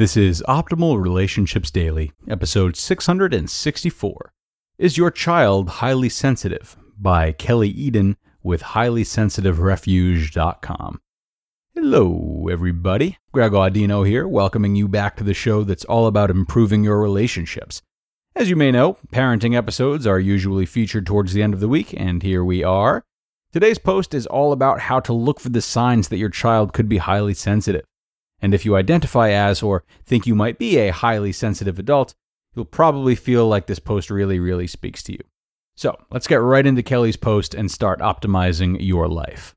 This is Optimal Relationships Daily, episode 664. Is Your Child Highly Sensitive? by Kelly Eden with HighlySensitiveRefuge.com. Hello, everybody. Greg Audino here, welcoming you back to the show that's all about improving your relationships. As you may know, parenting episodes are usually featured towards the end of the week, and here we are. Today's post is all about how to look for the signs that your child could be highly sensitive. And if you identify as or think you might be a highly sensitive adult, you'll probably feel like this post really, really speaks to you. So let's get right into Kelly's post and start optimizing your life.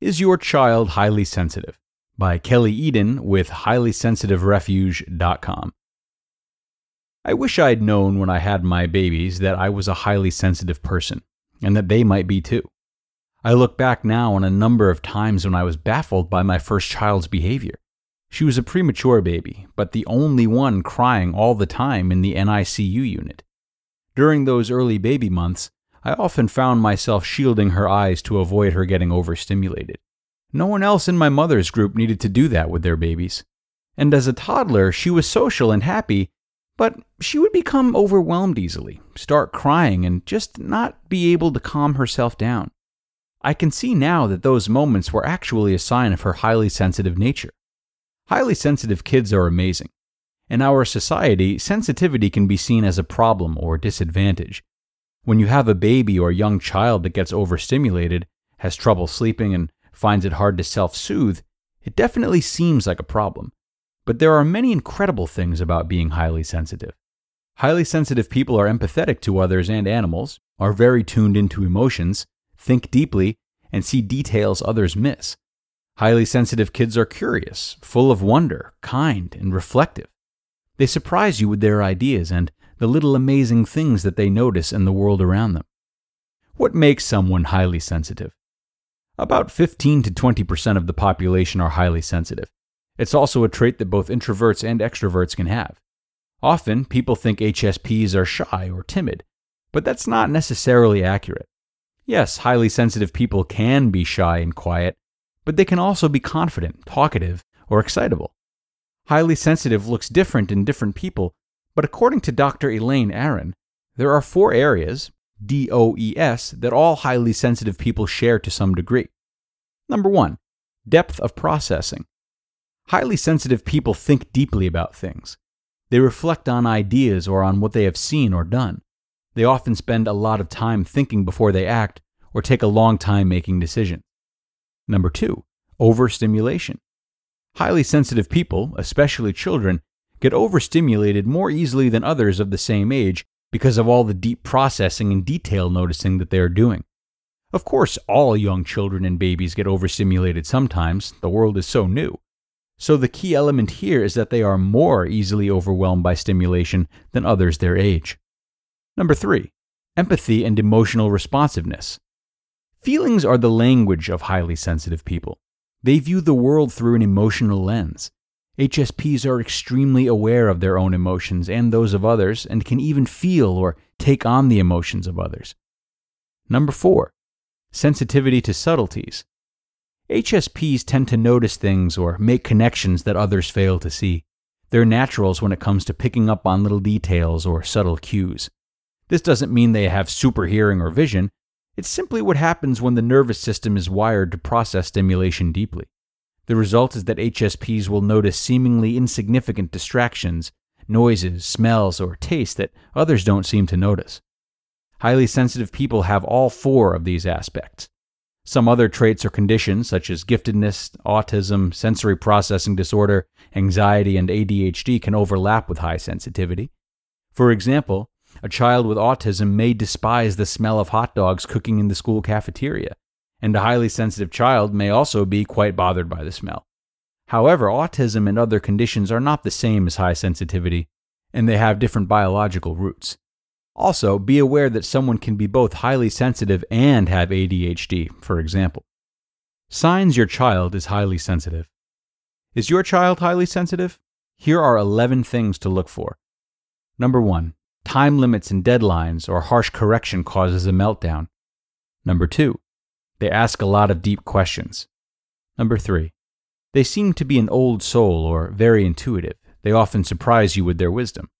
Is Your Child Highly Sensitive? by Kelly Eden with HighlySensitiveRefuge.com. I wish I'd known when I had my babies that I was a highly sensitive person, and that they might be too. I look back now on a number of times when I was baffled by my first child's behavior. She was a premature baby, but the only one crying all the time in the NICU unit. During those early baby months, I often found myself shielding her eyes to avoid her getting overstimulated. No one else in my mother's group needed to do that with their babies. And as a toddler, she was social and happy, but she would become overwhelmed easily, start crying, and just not be able to calm herself down. I can see now that those moments were actually a sign of her highly sensitive nature. Highly sensitive kids are amazing. In our society, sensitivity can be seen as a problem or disadvantage. When you have a baby or young child that gets overstimulated, has trouble sleeping, and finds it hard to self soothe, it definitely seems like a problem. But there are many incredible things about being highly sensitive. Highly sensitive people are empathetic to others and animals, are very tuned into emotions, think deeply, and see details others miss. Highly sensitive kids are curious, full of wonder, kind, and reflective. They surprise you with their ideas and the little amazing things that they notice in the world around them. What makes someone highly sensitive? About 15 to 20% of the population are highly sensitive. It's also a trait that both introverts and extroverts can have. Often, people think HSPs are shy or timid, but that's not necessarily accurate. Yes, highly sensitive people can be shy and quiet, but they can also be confident, talkative, or excitable. Highly sensitive looks different in different people, but according to Dr. Elaine Aron, there are four areas, DOES, that all highly sensitive people share to some degree. Number one, depth of processing. Highly sensitive people think deeply about things. They reflect on ideas or on what they have seen or done. They often spend a lot of time thinking before they act or take a long time making decisions. Number two, overstimulation. Highly sensitive people, especially children, get overstimulated more easily than others of the same age because of all the deep processing and detail noticing that they are doing. Of course, all young children and babies get overstimulated sometimes, the world is so new. So the key element here is that they are more easily overwhelmed by stimulation than others their age. Number three, empathy and emotional responsiveness. Feelings are the language of highly sensitive people. They view the world through an emotional lens. HSPs are extremely aware of their own emotions and those of others and can even feel or take on the emotions of others. Number four, sensitivity to subtleties. HSPs tend to notice things or make connections that others fail to see. They're naturals when it comes to picking up on little details or subtle cues. This doesn't mean they have super hearing or vision. It's simply what happens when the nervous system is wired to process stimulation deeply. The result is that HSPs will notice seemingly insignificant distractions, noises, smells, or tastes that others don't seem to notice. Highly sensitive people have all four of these aspects. Some other traits or conditions, such as giftedness, autism, sensory processing disorder, anxiety, and ADHD, can overlap with high sensitivity. For example, a child with autism may despise the smell of hot dogs cooking in the school cafeteria, and a highly sensitive child may also be quite bothered by the smell. However, autism and other conditions are not the same as high sensitivity, and they have different biological roots. Also, be aware that someone can be both highly sensitive and have ADHD, for example. Signs your child is highly sensitive. Is your child highly sensitive? Here are 11 things to look for. Number 1. Time limits and deadlines or harsh correction causes a meltdown. Number 2. They ask a lot of deep questions. Number 3. They seem to be an old soul or very intuitive. They often surprise you with their wisdom.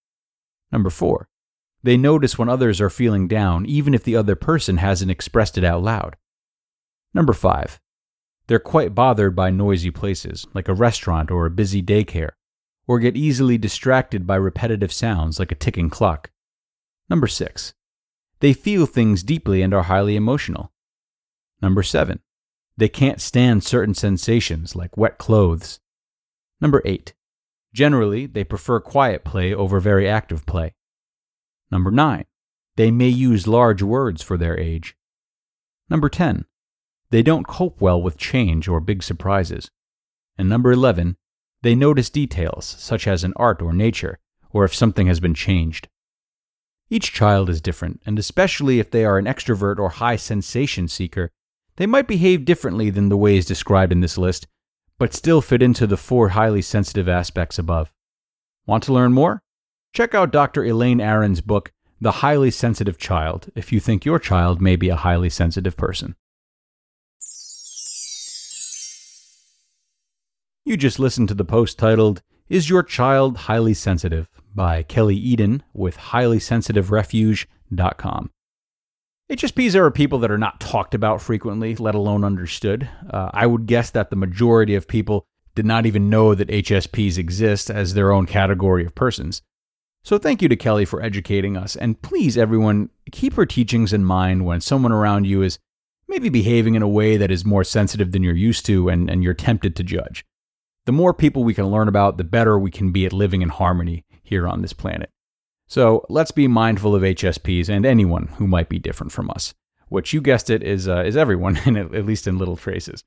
Number 4. They notice when others are feeling down, even if the other person hasn't expressed it out loud. Number 5. They're quite bothered by noisy places, like a restaurant or a busy daycare, or get easily distracted by repetitive sounds like a ticking clock. Number 6. They feel things deeply and are highly emotional. Number 7. They can't stand certain sensations like wet clothes. Number 8. Generally, they prefer quiet play over very active play. Number 9. They may use large words for their age. Number 10. They don't cope well with change or big surprises. And number 11. They notice details, such as in art or nature, or if something has been changed. Each child is different, and especially if they are an extrovert or high sensation seeker, they might behave differently than the ways described in this list, but still fit into the four highly sensitive aspects above. Want to learn more? Check out Dr. Elaine Aron's book, The Highly Sensitive Child, if you think your child may be a highly sensitive person. You just listened to the post titled, Is Your Child Highly Sensitive? By Kelly Eden with highlysensitiverefuge.com. HSPs are people that are not talked about frequently, let alone understood. Uh, I would guess that the majority of people did not even know that HSPs exist as their own category of persons. So thank you to Kelly for educating us, and please, everyone, keep her teachings in mind when someone around you is maybe behaving in a way that is more sensitive than you're used to and, and you're tempted to judge. The more people we can learn about, the better we can be at living in harmony here on this planet. So let's be mindful of HSPs and anyone who might be different from us, which you guessed it is, uh, is everyone, at least in little traces.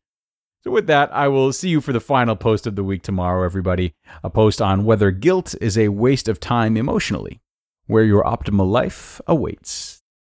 So, with that, I will see you for the final post of the week tomorrow, everybody. A post on whether guilt is a waste of time emotionally, where your optimal life awaits.